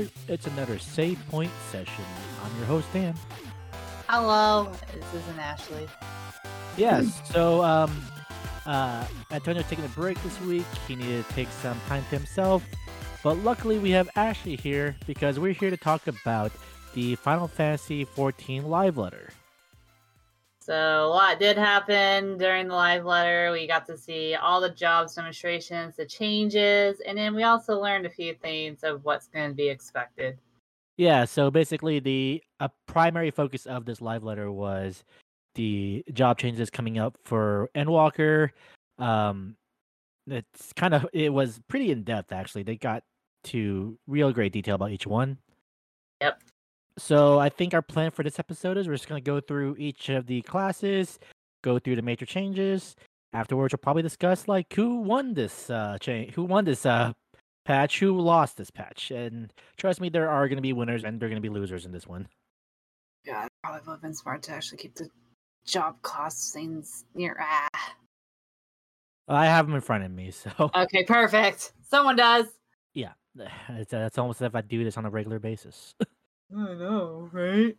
listener. It's another Save Point session. I'm your host, Dan. Hello, this isn't Ashley. Yes, so um, uh, Antonio's taking a break this week. He needed to take some time to himself. But luckily, we have Ashley here because we're here to talk about the Final Fantasy XIV live letter. So a lot did happen during the live letter. We got to see all the jobs demonstrations, the changes, and then we also learned a few things of what's going to be expected. Yeah, so basically, the a primary focus of this live letter was the job changes coming up for Endwalker. Um, it's kind of it was pretty in depth actually. They got to real great detail about each one. Yep. So I think our plan for this episode is we're just gonna go through each of the classes, go through the major changes. Afterwards, we'll probably discuss like who won this uh change, who won this uh patch, who lost this patch, and trust me, there are gonna be winners and there are gonna be losers in this one. Yeah, it probably would have been smart to actually keep the job class things near. Ah. I have them in front of me, so Okay, perfect. Someone does. yeah, it's, uh, it's almost as if I do this on a regular basis. I know, right?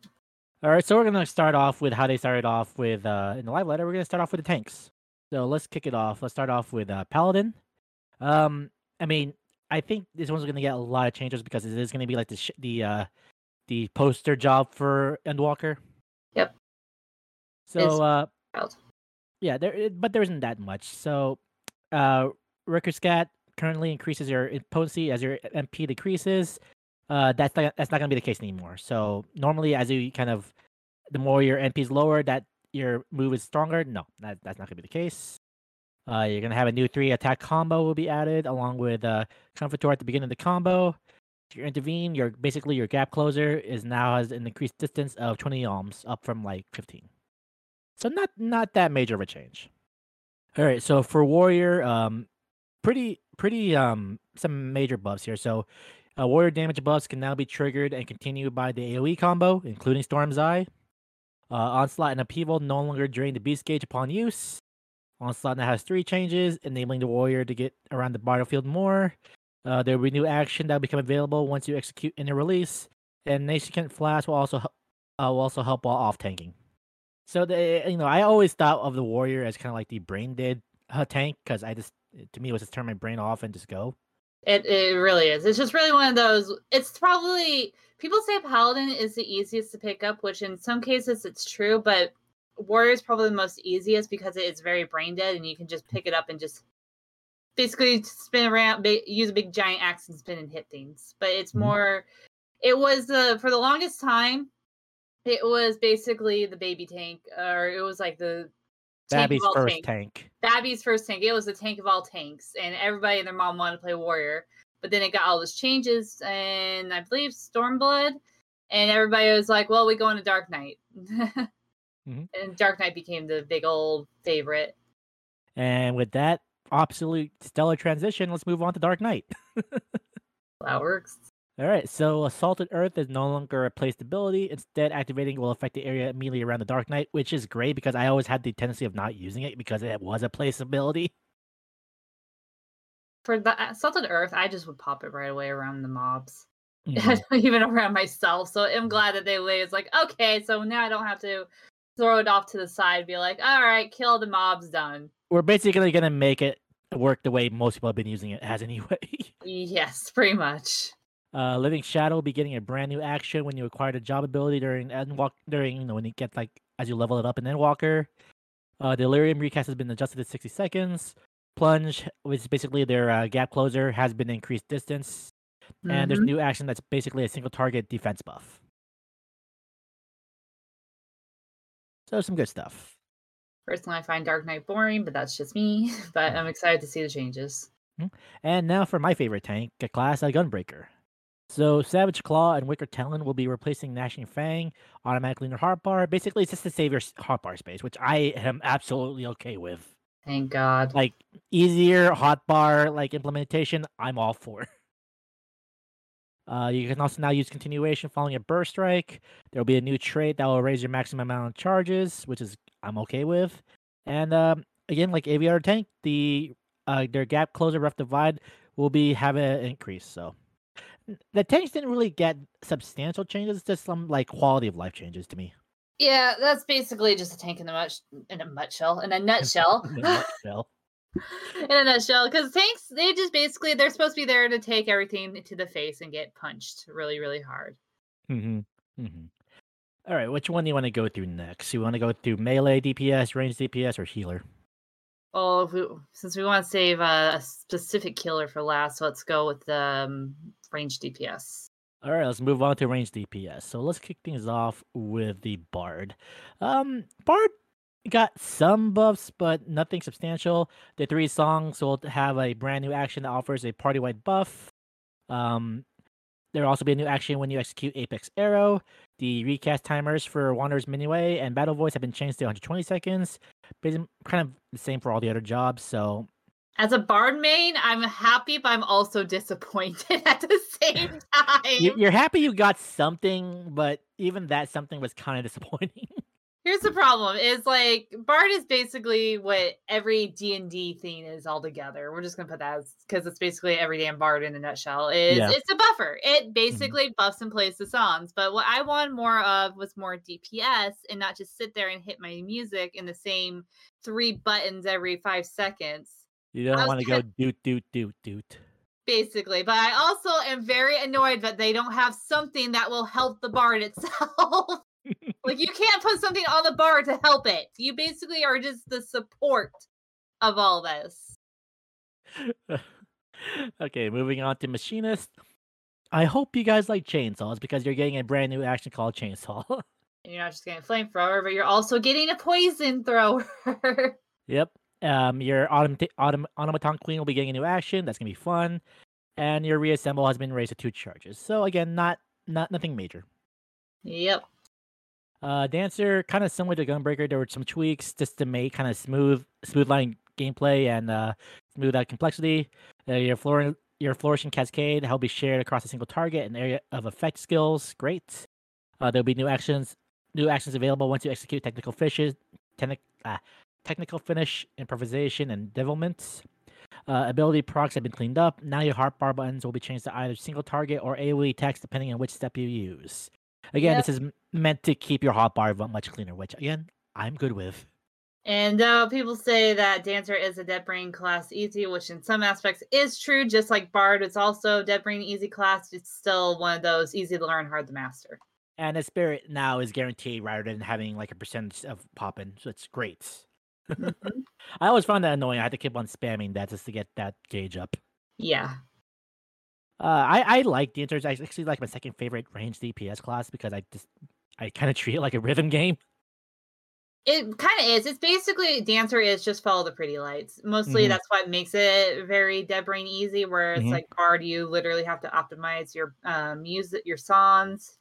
All right, so we're gonna start off with how they started off with uh in the live letter. We're gonna start off with the tanks. So let's kick it off. Let's start off with uh Paladin. Um, I mean, I think this one's gonna get a lot of changes because it is gonna be like the sh- the uh the poster job for Endwalker. Yep. So uh yeah, there but there isn't that much. So uh Requiescat currently increases your potency as your MP decreases. Uh that's not that's not gonna be the case anymore. So normally as you kind of the more your MP is lower, that your move is stronger. No, that, that's not gonna be the case. Uh you're gonna have a new three attack combo will be added along with uh Confiteor at the beginning of the combo. If you intervene, your basically your gap closer is now has an increased distance of 20 ohms, up from like 15. So not not that major of a change. All right, so for warrior, um, pretty pretty um some major buffs here. So, uh, warrior damage buffs can now be triggered and continued by the AOE combo, including Storm's Eye. Uh, onslaught and upheaval no longer drain the beast gauge upon use. Onslaught now has three changes, enabling the warrior to get around the battlefield more. Uh, there will be new action that will become available once you execute Inner Release, and Nascent Flash will also uh, will also help while off tanking. So the you know I always thought of the warrior as kind of like the brain dead uh, tank because I just to me it was just turn my brain off and just go. It it really is. It's just really one of those. It's probably people say paladin is the easiest to pick up, which in some cases it's true, but warrior is probably the most easiest because it is very brain dead, and you can just pick it up and just basically spin around, use a big giant axe and spin and hit things. But it's Mhm. more. It was uh, for the longest time. It was basically the baby tank, or it was like the Babby's first tanks. tank. Babby's first tank. It was the tank of all tanks, and everybody and their mom wanted to play warrior. But then it got all those changes, and I believe Stormblood, and everybody was like, "Well, we go into Dark Knight," Mhm. and Dark Knight became the big old favorite. And with that absolute stellar transition, let's move on to Dark Knight. That works. All right, so Assaulted Earth is no longer a placed ability. Instead, activating will affect the area immediately around the Dark Knight, which is great because I always had the tendency of not using it because it was a place ability. For the Assaulted Earth, I just would pop it right away around the mobs, Mhm. even around myself. So I'm glad that they lay. it's like, okay, so now I don't have to throw it off to the side, and be like, all right, kill the mobs, done. We're basically going to make it work the way most people have been using it as anyway. Yes, pretty much. Uh, Living Shadow will be getting a brand new action when you acquire the job ability during Endwalk during you know when you get like as you level it up in Endwalker. Uh, Delirium recast has been adjusted to 60 seconds. Plunge, which is basically their uh, gap closer, has been increased distance. And there's a Mhm. new action that's basically a single target defense buff. So some good stuff. Personally, I find Dark Knight boring, but that's just me. But I'm excited to see the changes. And now for my favorite tank, a class, a Gunbreaker. So Savage Claw and Wicked Talon will be replacing Gnashing Fang automatically in your hotbar. Basically, it's just to save your s- hotbar space, which I am absolutely okay with. Thank God. Like easier hot bar like implementation, I'm all for. Uh, you can also now use continuation following a burst strike. There will be a new trait that will raise your maximum amount of charges, which is I'm okay with. And um, again, like AVR tank, the uh, their gap closer rough divide will be have an increase. So the tanks didn't really get substantial changes, just some like quality of life changes to me. Yeah, that's basically just a tank in a much in a nutshell. In a nutshell. In a nutshell. in a nutshell, because tanks they just basically they're supposed to be there to take everything to the face and get punched really, really hard. hmm hmm All right, which one do you want to go through next? You want to go through melee DPS, range DPS, or healer? If we, since we want to save a, a specific killer for last, let's go with the um, range DPS. All right, let's move on to range DPS. So let's kick things off with the Bard. Um, Bard got some buffs, but nothing substantial. The three songs will have a brand new action that offers a party-wide buff. Um, there will also be a new action when you execute Apex Arrow. The recast timers for Wanderer's Minuet and Battle Voice have been changed to 120 seconds. Basically, kind of the same for all the other jobs. So As a bard main, I'm happy, but I'm also disappointed at the same time. you- you're happy you got something, but even that something was kind of disappointing. Here's the problem: is like bard is basically what every D and D thing is all together. We're just gonna put that as because it's basically every damn bard in a nutshell. Is Yeah. it's a buffer. It mm-hmm. basically buffs and plays the songs. But what I wanted more of was more DPS and not just sit there and hit my music in the same three buttons every five seconds. You don't want to go doot doot doot doot. basically. But I also am very annoyed that they don't have something that will help the bard itself. Like you can't put something on the bar to help it. You basically are just the support of all this. okay, moving on to machinist. I hope you guys like chainsaws because you're getting a brand new action called chainsaw. And you're not just getting a flamethrower, but you're also getting a poison thrower. yep. Um, your autom- autom- automaton queen will be getting a new action. That's gonna be fun. And your reassemble has been raised to two charges. So again, not not nothing major. yep. Uh, Dancer, kind of similar to Gunbreaker, there were some tweaks just to make kind of smooth, smooth line gameplay and uh, smooth out complexity. Uh, your floor, your flourishing cascade will be shared across a single target and area of effect skills. Great. Uh, there'll be new actions, new actions available once you execute technical fishes, technic, uh, technical finish, improvisation, and devilments. Uh, ability procs have been cleaned up. Now your heart bar buttons will be changed to either single target or AoE text, depending on which step you use. Again, Yep. this is meant to keep your hotbar mu- much cleaner, which again, I'm good with. And uh, people say that Dancer is a Dead Brain class easy, which in some aspects is true. Just like Bard, it's also Dead Brain easy class. It's still one of those easy to learn, hard to master. And the spirit now is guaranteed rather than having like a percentage of popping, so it's great. Mhm. I always found that annoying. I had to keep on spamming that just to get that gauge up. yeah. Uh, I I like the I actually like my second favorite range DPS class because I just I kind of treat it like a rhythm game. It kind of is. It's basically Dancer is just follow the pretty lights. Mostly Mhm. that's what makes it very dead brain easy. Where it's Mhm. like Bard, you literally have to optimize your um music, your songs.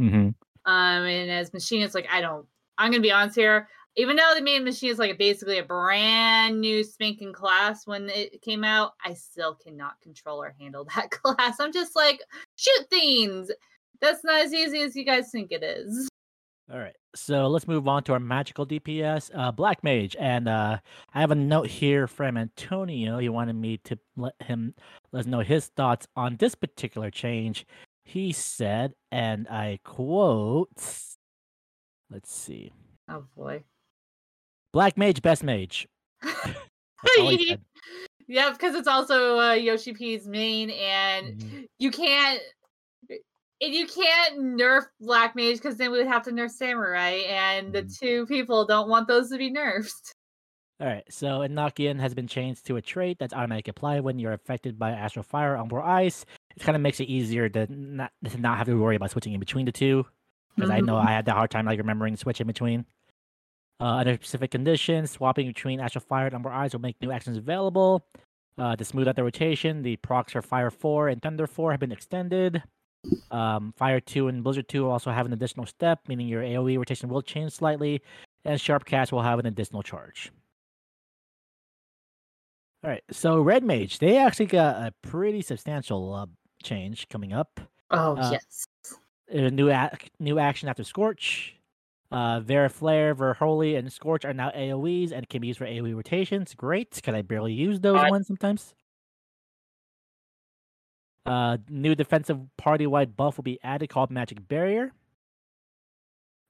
Mm-hmm. Um, and as machine, it's like I don't. I'm gonna be honest here. Even though the main machine is like basically a brand new spanking class when it came out, I still cannot control or handle that class. I'm just like shoot things. That's not as easy as you guys think it is. All right, so let's move on to our magical DPS, uh, Black Mage, and uh, I have a note here from Antonio. He wanted me to let him let us know his thoughts on this particular change. He said, and I quote, "Let's see, Oh boy. Black Mage, best mage." That's all he said. Yeah, because it's also uh, Yoshi P's main, and Mhm. you can't. And you can't nerf Black Mage because then we would have to nerf Samurai, and the Mhm. two people don't want those to be nerfed. All right, so Enochian has been changed to a trait that's automatic apply when you're affected by astral fire, umbral ice. It kind of makes it easier to not to not have to worry about switching in between the two. Because I know. I had the hard time like remembering switch in between. Uh, under specific conditions, swapping between astral fire and umbral ice will make new actions available. Uh, to smooth out the rotation, the procs for Fire 4 and Thunder 4 have been extended. Um, Fire 2 and Blizzard 2 also have an additional step, meaning your AoE rotation will change slightly, and Sharp Cast will have an additional charge. All right, so Red Mage, they actually got a pretty substantial uh, change coming up. Oh Uh, yes. A new ac- new action after Scorch. Uh, Verflare, Verholy, and Scorch are now AoEs and can be used for AoE rotations. Great, because I barely use those I- ones sometimes. Uh, new defensive party-wide buff will be added called Magic Barrier.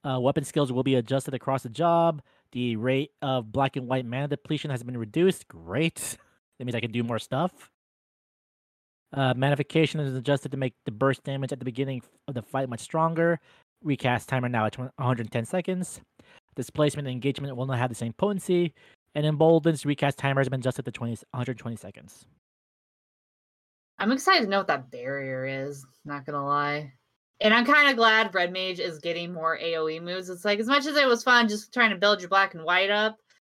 Uh, weapon skills will be adjusted across the job. The rate of black and white mana depletion has been reduced. Great. That means I can do more stuff. Uh, Manafication is adjusted to make the burst damage at the beginning of the fight much stronger. Recast timer now at 110 seconds. Displacement and engagement will not have the same potency. And Embolden's recast timer has been adjusted to 20, 120 seconds. I'm excited to know what that barrier is, not gonna lie. And I'm kind of glad Red Mage is getting more AoE moves. It's like as much as it was fun just trying to build your black and white up,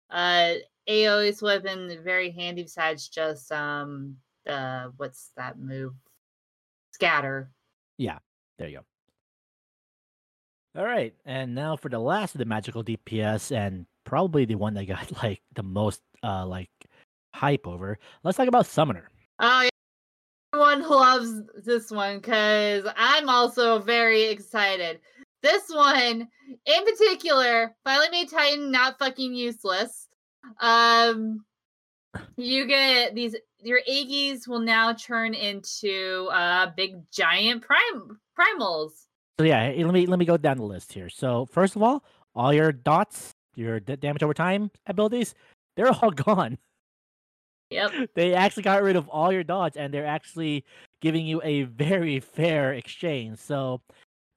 uh AoE would have been very handy besides just um uh what's that move? Scatter. Yeah, there you go. All right, and now for the last of the magical DPS, and probably the one that got like the most uh like hype over. Let's talk about Summoner. Oh, yeah. everyone loves this one because I'm also very excited. This one, in particular, finally made Titan not fucking useless. Um, you get these. Your Aggies will now turn into uh big giant prime primals. So yeah, let me let me go down the list here. So first of all, all your dots, your d- damage over time abilities, they're all gone. Yep. they actually got rid of all your dots, and they're actually giving you a very fair exchange. So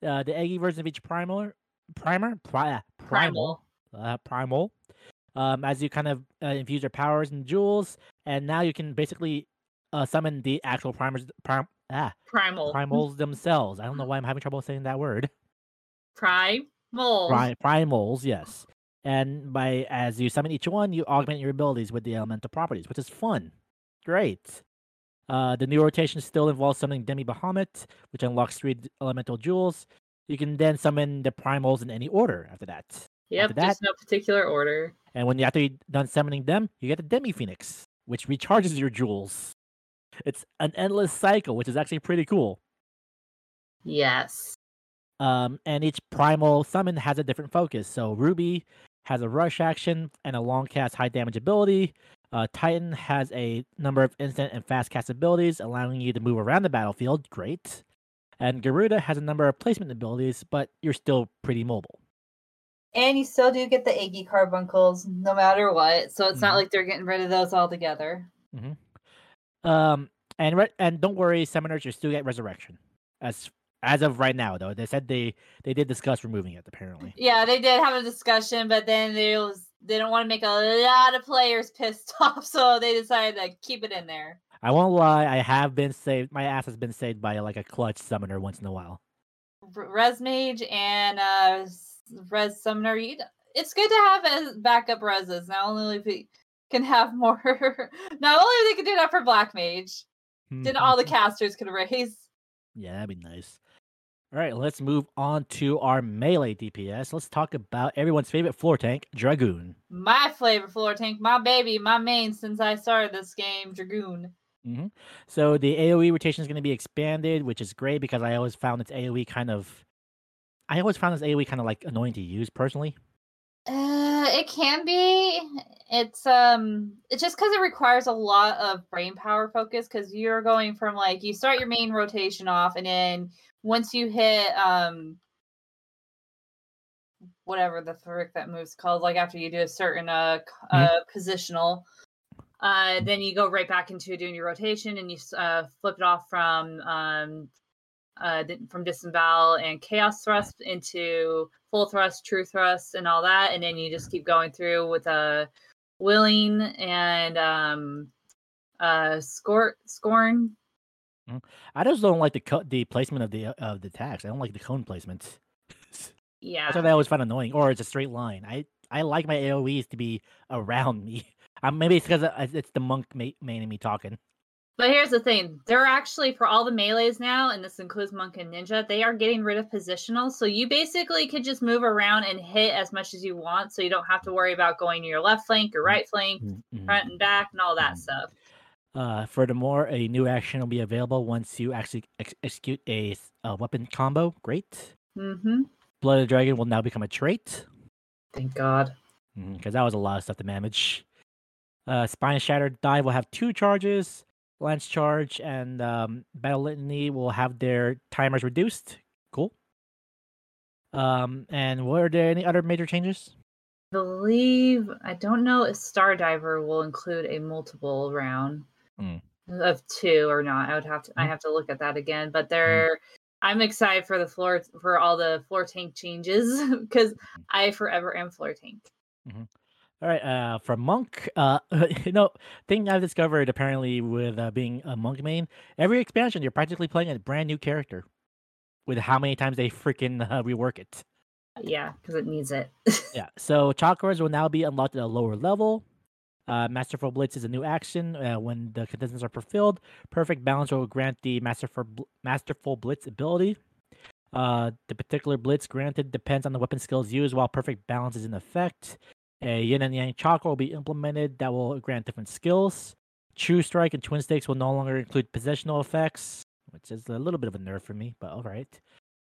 uh, the eggy version of each primer, primer, pri- primal, Primal. uh, primal. Um, as you kind of uh, infuse your powers and jewels, and now you can basically uh, summon the actual primers, prim- ah, Primal. primals themselves. I don't know why I'm having trouble saying that word. Primal. Pri- primals, yes. And by as you summon each one, you augment your abilities with the elemental properties, which is fun. Great. Uh, the new rotation still involves summoning Demi Bahamut, which unlocks three elemental jewels. You can then summon the primals in any order after that. Yep, After just no particular order. And when you after you're done summoning them, you get the Demi Phoenix, which recharges your jewels. It's an endless cycle, which is actually pretty cool. Yes. Um, and each primal summon has a different focus. So Ruby has a rush action and a long cast high damage ability. Uh, Titan has a number of instant and fast cast abilities, allowing you to move around the battlefield. Great. And Garuda has a number of placement abilities, but you're still pretty mobile. And you still do get the Iggy carbuncles no matter what. So it's Mhm. not like they're getting rid of those altogether. Um, and re- and don't worry, summoners, you still get resurrection. As as of right now, though, they said they they did discuss removing it. Apparently, Yeah, they did have a discussion, but then they was they don't want to make a lot of players pissed off, so they decided to keep it in there. I won't lie, I have been saved. My ass has been saved by like a clutch summoner once in a while. Res Mage and uh Res Summoner. It's good to have as backup reses. Not only if can have more, not only they can do that for Black Mage, then all the mm-hmm. casters can raise. Yeah, that'd be nice. All right, let's move on to our melee DPS. Let's talk about everyone's favorite floor tank, Dragoon. My flavor floor tank, my baby, my main since I started this game, Dragoon. Mm-hmm. So the AoE rotation is going to be expanded, which is great because I always found its AoE kind of, I always found this AoE kind of like annoying to use personally. Uh, it can be. It's um, it's just because it requires a lot of brain power focus. Because you're going from like you start your main rotation off, and then once you hit um, whatever the frick that move's called, like after you do a certain uh, c- Mhm. uh positional, uh, then you go right back into doing your rotation, and you uh flip it off from um, uh, from disembowel and chaos thrust into full thrust, true thrust, and all that, and then you just keep going through with a willing and um, uh, score scorn. I just don't like the co- the placement of the of the attacks. I don't like the cone placements. Yeah, That's what I always find annoying. Or it's a straight line. I I like my AOE's to be around me. Um, maybe it's because it's the monk ma- main in me talking. But here's the thing: they're actually for all the melees now, and this includes monk and ninja. They are getting rid of positional, so you basically could just move around and hit as much as you want, so you don't have to worry about going to your left flank or right flank, Mhm. front and back, and all that Mm. stuff. Uh, furthermore, a new action will be available once you actually ex- execute a weapon combo. Great. Mm-hmm. Blood of the Dragon will now become a trait Thank God. because that was a lot of stuff to manage. Uh, Spine Shattered Dive will have two charges. Lance Charge, and um, Battle Litany will have their timers reduced. Cool. Um, and were there any other major changes? believe I don't know if Stardiver will include a multiple round Mm. of two or not. I would have to I Mm. have to look at that again. But they're I'm excited for the floor for all the floor tank changes because I forever am floor tank. All right, uh, from Monk, uh, you know, thing I've discovered apparently with uh, being a Monk main, every expansion you're practically playing a brand new character. With how many times they freaking uh, rework it. Yeah, because it needs it. Yeah, so chakras will now be unlocked at a lower level. Uh, Masterful Blitz is a new action uh, when the contestants are fulfilled. Perfect Balance will grant the Masterful, Bl- Masterful Blitz ability. Uh, the particular Blitz granted depends on the weapon skills used while Perfect Balance is in effect. A Yin and Yang Chakra will be implemented that will grant different skills. True Strike and Twin Snakes will no longer include positional effects, which is a little bit of a nerf for me, but alright.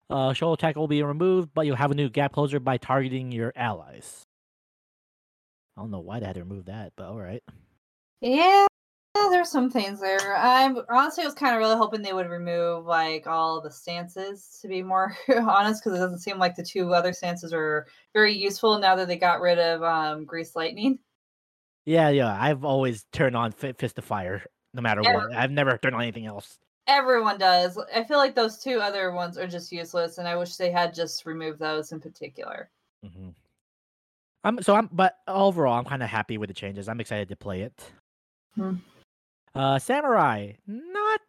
Uh, Shoulder Tackle will be removed, but you'll have a new gap closer by targeting your allies. I don't know why they had to remove that, but all right. Yeah, there's some things there. I'm honestly I was kind of really hoping they would remove like all the stances to be more honest, because it doesn't seem like the two other stances are very useful now that they got rid of um Grease Lightning. Yeah, yeah. I've always turned on Fi- Fist of Fire, no matter Yeah. what. I've never turned on anything else. Everyone does. I feel like those two other ones are just useless, and I wish they had just removed those in particular. hmm I'm so I'm, but overall, I'm kind of happy with the changes. I'm excited to play it. Hmm. Uh, Samurai, not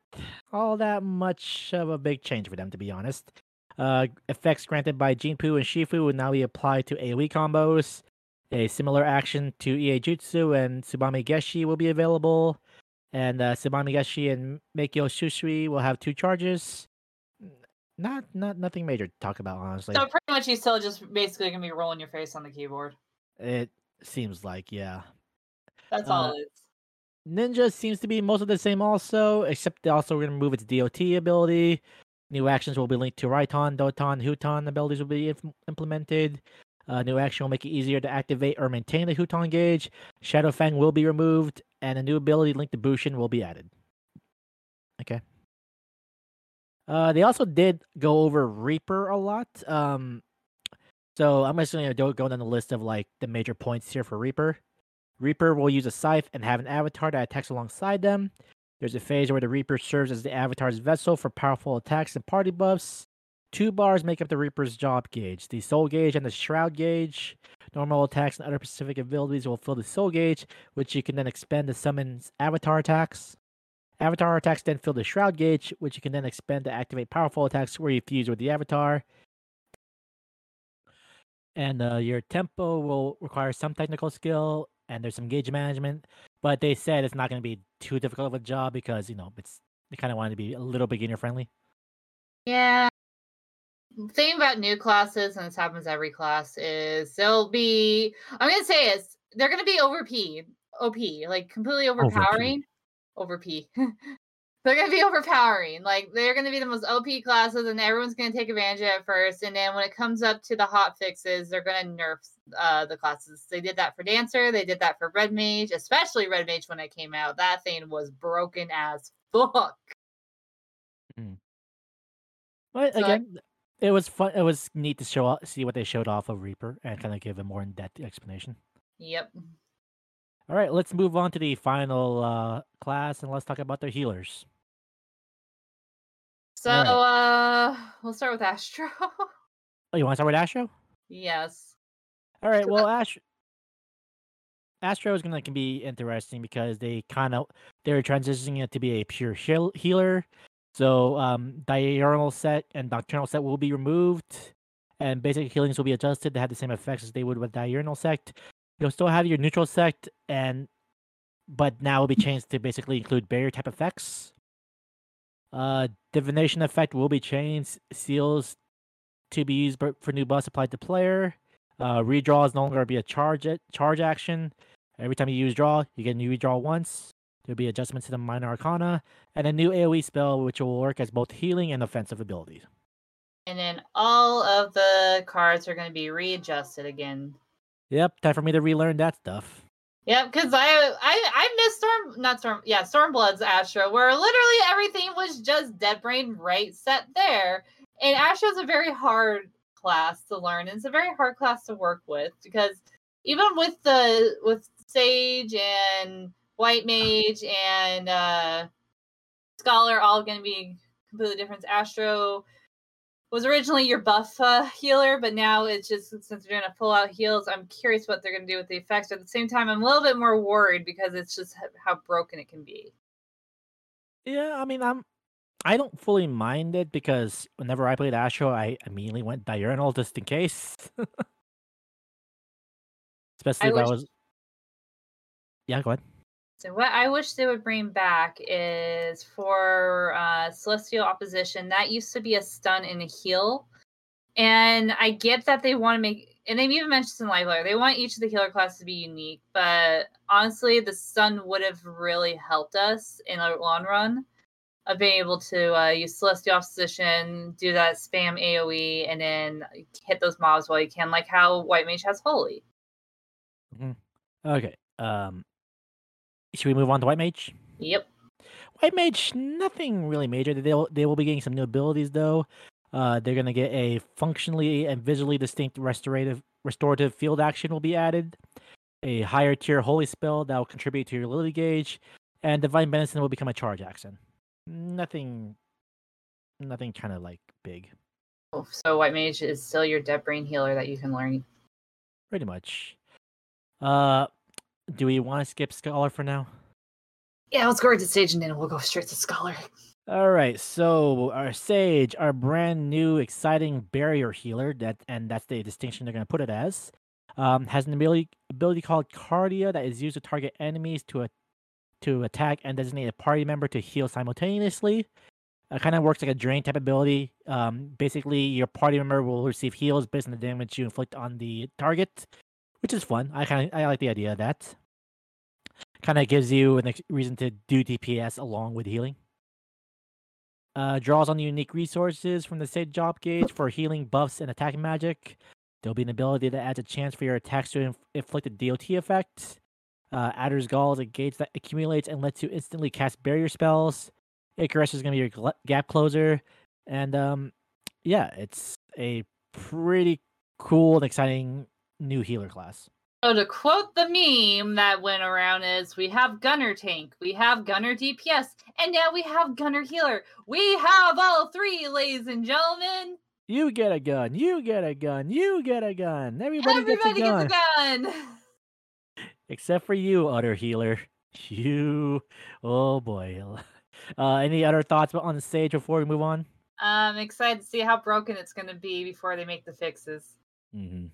all that much of a big change for them, to be honest. Uh, effects granted by Jinpu and Shifu will now be applied to AoE combos. A similar action to Iaijutsu and Tsubame-gaeshi will be available. And uh, Tsubame-gaeshi and Meikyo Shisui will have two charges. Not, not nothing major to talk about, honestly. So pretty much, you still just basically gonna be rolling your face on the keyboard. It seems like, yeah. That's Uh, all it is. Ninja seems to be most of the same also, except they also going to remove its DOT ability. New actions will be linked to Raiton, Doton, Huton abilities will be inf- implemented. Uh, new action will make it easier to activate or maintain the Huton gauge. Shadow Fang will be removed, and a new ability linked to Bushin will be added. Okay. Uh, they also did go over Reaper a lot. Um, so I'm just going to go down the list of like the major points here for Reaper. Reaper will use a scythe and have an avatar that attacks alongside them. There's a phase where the Reaper serves as the avatar's vessel for powerful attacks and party buffs. Two bars make up the Reaper's job gauge the Soul Gauge and the Shroud Gauge. Normal attacks and other specific abilities will fill the Soul Gauge, which you can then expend to summon avatar attacks. Avatar attacks then fill the Shroud Gauge, which you can then expend to activate powerful attacks where you fuse with the avatar. And uh, your tempo will require some technical skill, and there's some gauge management. But they said it's not going to be too difficult of a job because you know it's they kind of wanted to be a little beginner friendly. Yeah. Thing about new classes, and this happens every class, is they'll be. I'm gonna say is they're gonna be over P, OP, like completely Over P. overpowering. Over P. they're gonna be overpowering. Like they're gonna be the most OP classes, and everyone's gonna take advantage of it at first. And then when it comes up to the hot fixes, they're gonna nerf uh, the classes. They did that for Dancer. They did that for Red Mage, especially Red Mage when it came out. That thing was broken as fuck. Mm. But So I- again, it was fun. It was neat to show off, see what they showed off of Reaper and kind of give a more in depth explanation. Yep. All right, let's move on to the final uh, class and let's talk about their healers. So Alright. uh we'll start with Astro. Oh, you want to start with Astro? yes. All right. Well, Ash Astro is gonna can be interesting because they kind of they're transitioning it to be a pure heal- healer. So um, diurnal sect and nocturnal sect will be removed, and basic healings will be adjusted to have the same effects as they would with diurnal sect. You'll still have your neutral sect, and but now will be changed to basically include barrier type effects. Uh, divination effect will be changed. Seals to be used for new buffs applied to player. Uh, redraw is no longer be a charge a- charge action. Every time you use draw, you get a new redraw once. There'll be adjustments to the minor arcana and a new AoE spell which will work as both healing and offensive abilities. And then all of the cards are going to be readjusted again. Yep, time for me to relearn that stuff. Yep, because I I I missed Storm not Storm yeah Stormblood's Astro where literally everything was just dead brain right set there. And Astro's a very hard class to learn. And it's a very hard class to work with because even with the with Sage and White Mage and uh Scholar all going to be completely different. Astro was originally your buff uh, healer, but now it's just since they're doing a full out heals, I'm curious what they're going to do with the effects. But at the same time, I'm a little bit more worried because it's just how broken it can be. Yeah, I mean, I'm I don't fully mind it because whenever I played Astro, I immediately went diurnal just in case. Especially I if wish... I was. Yeah, go ahead. So what I wish they would bring back is for uh, Celestial Opposition. That used to be a stun and a heal, and I get that they want to make. And they've even mentioned in Live they want each of the healer classes to be unique. But honestly, the stun would have really helped us in the long run of being able to uh, use Celestial Opposition, do that spam AoE, and then hit those mobs while you can, like how White Mage has Holy. Mm-hmm. Okay. Um, should we move on to White Mage? Yep. White Mage, nothing really major. They'll they will be getting some new abilities though. Uh, they're gonna get a functionally and visually distinct restorative restorative field action will be added. A higher tier holy spell that will contribute to your lily gauge, and divine benison will become a charge action nothing nothing kind of like big. Oh, so white mage is still your dead brain healer that you can learn. Pretty much. Uh do we want to skip scholar for now? Yeah, let's go right to sage and then we'll go straight to scholar. All right, so our sage, our brand new exciting barrier healer, that and that's the distinction they're going to put it as, um, has an ability ability called Cardia that is used to target enemies to a to attack and designate a party member to heal simultaneously. It kind of works like a drain type ability. Um, basically, your party member will receive heals based on the damage you inflict on the target, which is fun. I kind of I like the idea of that. Kind of gives you a reason to do DPS along with healing. Uh, draws on unique resources from the state job gauge for healing buffs and attack magic. There'll be an ability that adds a chance for your attacks to inf- inflict a DOT effect. Uh, Adder's Gall is a gauge that accumulates and lets you instantly cast barrier spells. Icarus is going to be your gap closer. And um, yeah, it's a pretty cool and exciting new healer class. So to quote the meme that went around is we have gunner tank, we have gunner DPS, and now we have gunner healer. We have all three, ladies and gentlemen. You get a gun, you get a gun, you get a gun. Everybody, Everybody gets a gun. Gets a gun. Except for you, utter healer. You, oh boy. Uh, any other thoughts on the stage before we move on? I'm excited to see how broken it's going to be before they make the fixes. Mm-hmm.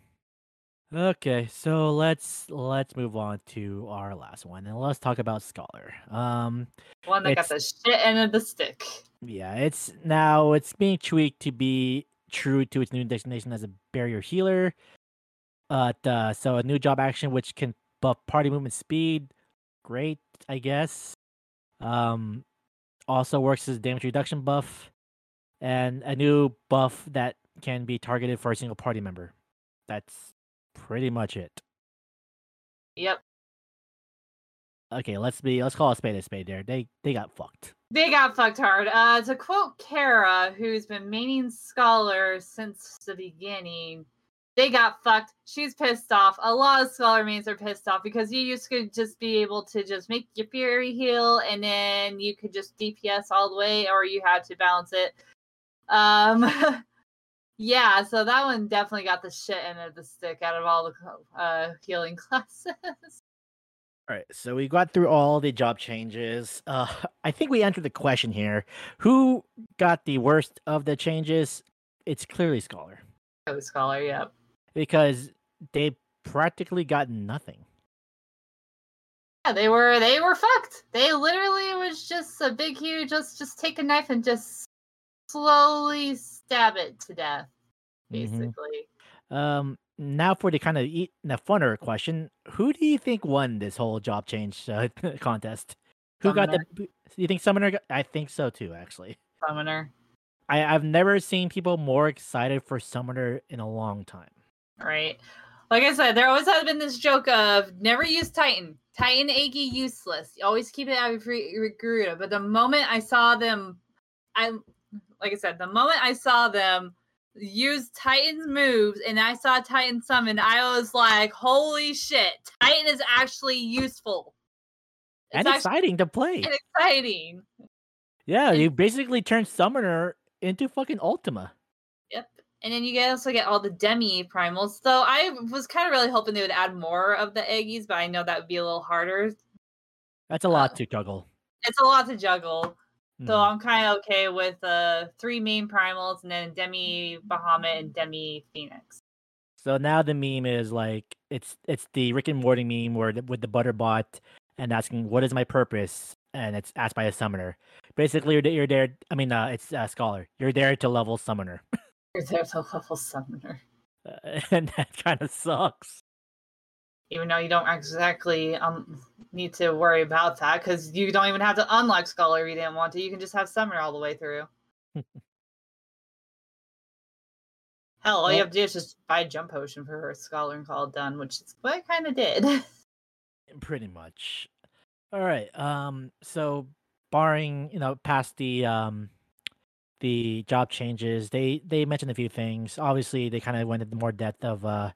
Okay, so let's let's move on to our last one, and let's talk about Scholar. Um, one that got the shit end of the stick. Yeah, it's now it's being tweaked to be true to its new designation as a barrier healer. Uh, uh, so a new job action which can buff party movement speed. Great, I guess. Um, also works as damage reduction buff, and a new buff that can be targeted for a single party member. That's pretty much it. Yep. Okay, let's be let's call a spade a spade. There, they they got fucked. They got fucked hard. Uh, to quote Kara, who's been maining scholar since the beginning, they got fucked. She's pissed off. A lot of scholar mains are pissed off because you used to just be able to just make your fury heal and then you could just DPS all the way, or you had to balance it. Um, yeah, so that one definitely got the shit end of the stick out of all the uh, healing classes. All right, so we got through all the job changes. Uh, I think we entered the question here: Who got the worst of the changes? It's clearly Scholar. Oh, Scholar, yep because they practically got nothing. Yeah, they were they were fucked. They literally was just a big huge just just take a knife and just slowly stab it to death, mm-hmm. basically. Mm-hmm. Um now for the kind of eat the funner question, who do you think won this whole job change uh, contest? Who Summoner. got the? You think Summoner? Got, I think so too, actually. Summoner. I I've never seen people more excited for Summoner in a long time right? like I said, there always has been this joke of never use Titan. Titan Aggie useless. You always keep it out of Garuda. But the moment I saw them, I like I said, the moment I saw them use Titan's moves and I saw Titan summon, I was like, holy shit, Titan is actually useful. It's and exciting to play. And exciting. Yeah, and, you basically turn Summoner into fucking Ultima. Yep. And then you also get all the demi primals. So I was kind of really hoping they would add more of the Aggies, but I know that would be a little harder. That's a lot uh, to juggle. It's a lot to juggle. So hmm. I'm kind of okay with uh three main primals and then Demi Bahamut and Demi Phoenix. So now the meme is like it's it's the Rick and Morty meme where with the butterbot and asking what is my purpose and it's asked by a summoner. Basically, you're, you're there. I mean, uh, it's a scholar. You're there to level summoner. you're there to level summoner, uh, and that kind of sucks. Even though you don't exactly um need to worry about that because you don't even have to unlock scholar if you didn't want to. You can just have summoner all the way through. Hell, all you have to do is just buy a jump potion for her scholar and call it done, which is what I kind of did. Pretty much. All right. Um. So, barring you know past the um the job changes, they they mentioned a few things. Obviously, they kind of went into more depth of uh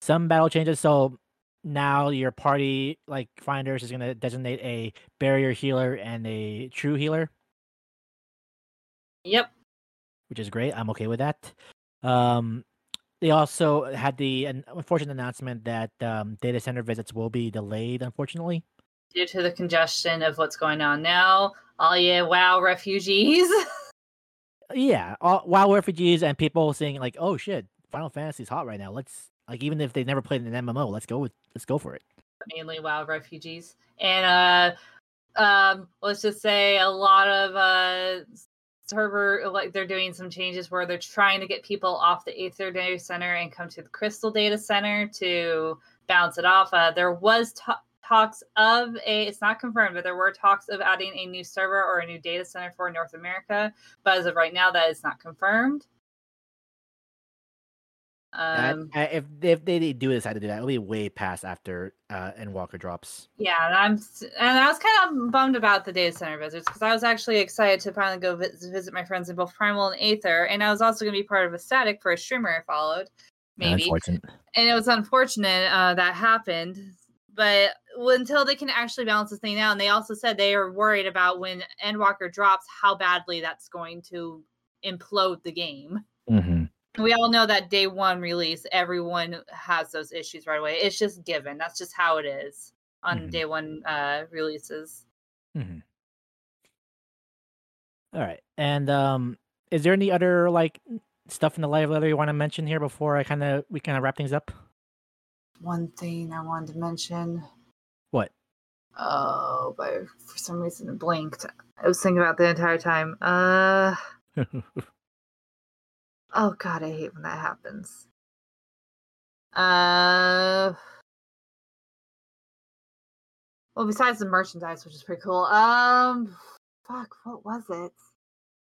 some battle changes. So now your party like finders is going to designate a barrier healer and a true healer. Yep. Which is great. I'm okay with that. Um, they also had the unfortunate announcement that um, data center visits will be delayed, unfortunately. Due to the congestion of what's going on now. All yeah, WoW refugees. yeah, all, WoW refugees and people saying like, "Oh shit, Final Fantasy's hot right now. Let's like even if they've never played an MMO, let's go with let's go for it." Mainly WoW refugees, and uh, um, let's just say a lot of uh server like they're doing some changes where they're trying to get people off the Aether Data Center and come to the Crystal Data Center to bounce it off. Uh, there was t- talks of a it's not confirmed, but there were talks of adding a new server or a new data center for North America. But as of right now, that is not confirmed. Um, I, if if they do decide to do that, it'll be way past after uh, Endwalker drops. Yeah, and I'm and I was kind of bummed about the data center visits because I was actually excited to finally go visit, visit my friends in both Primal and Aether, and I was also going to be part of a static for a streamer I followed. Maybe, and it was unfortunate uh, that happened. But until they can actually balance this thing out, and they also said they are worried about when Endwalker drops, how badly that's going to implode the game. Mm-hmm we all know that day one release, everyone has those issues right away. It's just given. That's just how it is on mm-hmm. day one uh, releases. Mm-hmm. All right. And um, is there any other like stuff in the live letter you want to mention here before I kind of we kind of wrap things up? One thing I wanted to mention. What? Oh, but for some reason it blinked. I was thinking about the entire time. Uh. Oh god, I hate when that happens. Uh well besides the merchandise, which is pretty cool. Um fuck, what was it?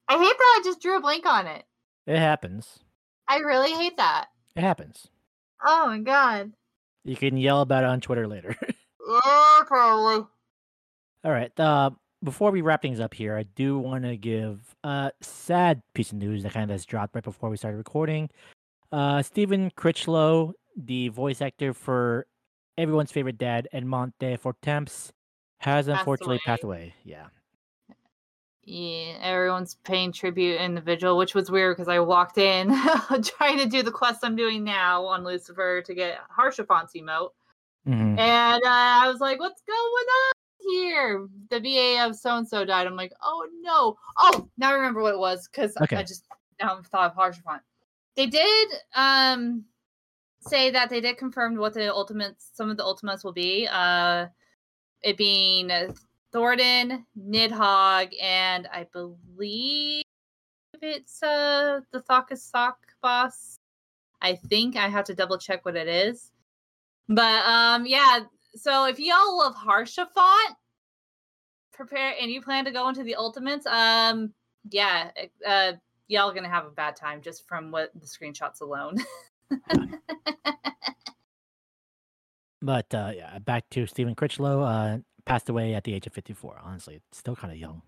I hate that I just drew a blank on it. It happens. I really hate that. It happens. Oh my god. You can yell about it on Twitter later. yeah, probably. All right. Uh, before we wrap things up here, I do want to give a sad piece of news that kind of has dropped right before we started recording. Uh, Stephen Critchlow, the voice actor for everyone's favorite dad, Edmont de Fortemps, has unfortunately passed away. Yeah. Yeah, everyone's paying tribute individual, which was weird because I walked in trying to do the quest I'm doing now on Lucifer to get Haurchefant's emote. Mm-hmm. And uh, I was like, what's going on? Here. The VA of so and so died. I'm like, oh no. Oh, now I remember what it was because okay. I just now thought of Haurchefant. They did um say that they did confirm what the ultimates, some of the ultimates will be. Uh, it being Thordan, Nidhogg, and I believe it's uh the Thokkas Sock boss. I think I have to double check what it is. But um yeah, so if y'all love Haurchefant, prepare and you plan to go into the ultimates, um, yeah, uh, y'all gonna have a bad time just from what the screenshots alone. But uh, yeah, back to Stephen Critchlow. Uh, passed away at the age of 54. Honestly, still kind of young.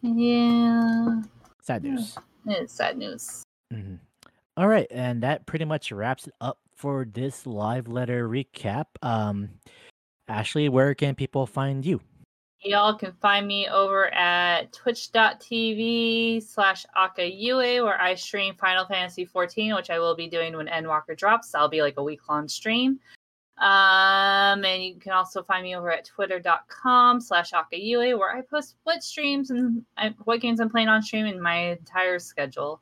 Yeah. Sad news. It's sad news. Mhm. All right, and that pretty much wraps it up for this live letter recap. Um, Ashley, where can people find you? Y'all can find me over at twitch.tv slash akayue where I stream Final Fantasy 14, which I will be doing when Endwalker drops. That'll be like a week long stream. Um, and you can also find me over at twitter.com slash akayue where I post what streams and I- what games I'm playing on stream and my entire schedule.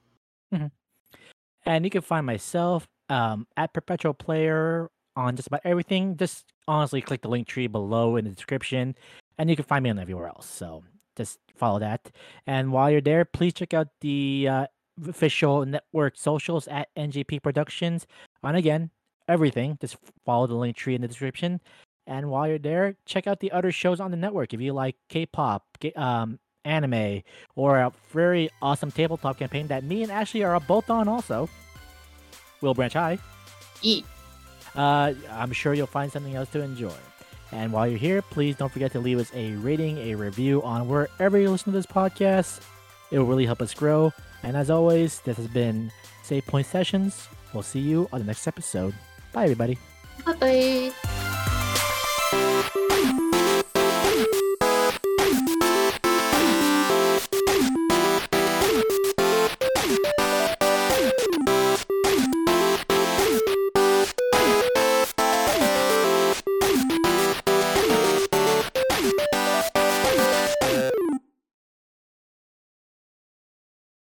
And you can find myself um, at Perpetual Player on just about everything. Just honestly click the link tree below in the description, and you can find me on everywhere else. So just follow that. And while you're there, please check out the uh, official network socials at NGP Productions. And again, everything. Just follow the link tree in the description. And while you're there, check out the other shows on the network. If you like K-pop, um, anime, or a very awesome tabletop campaign that me and Ashley are both on also, Will Branch High, Eat. uh, I'm sure you'll find something else to enjoy. And while you're here, please don't forget to leave us a rating, a review on wherever you listen to this podcast. It will really help us grow. And as always, this has been Save Point Sessions. We'll see you on the next episode. Bye, everybody. Bye bye.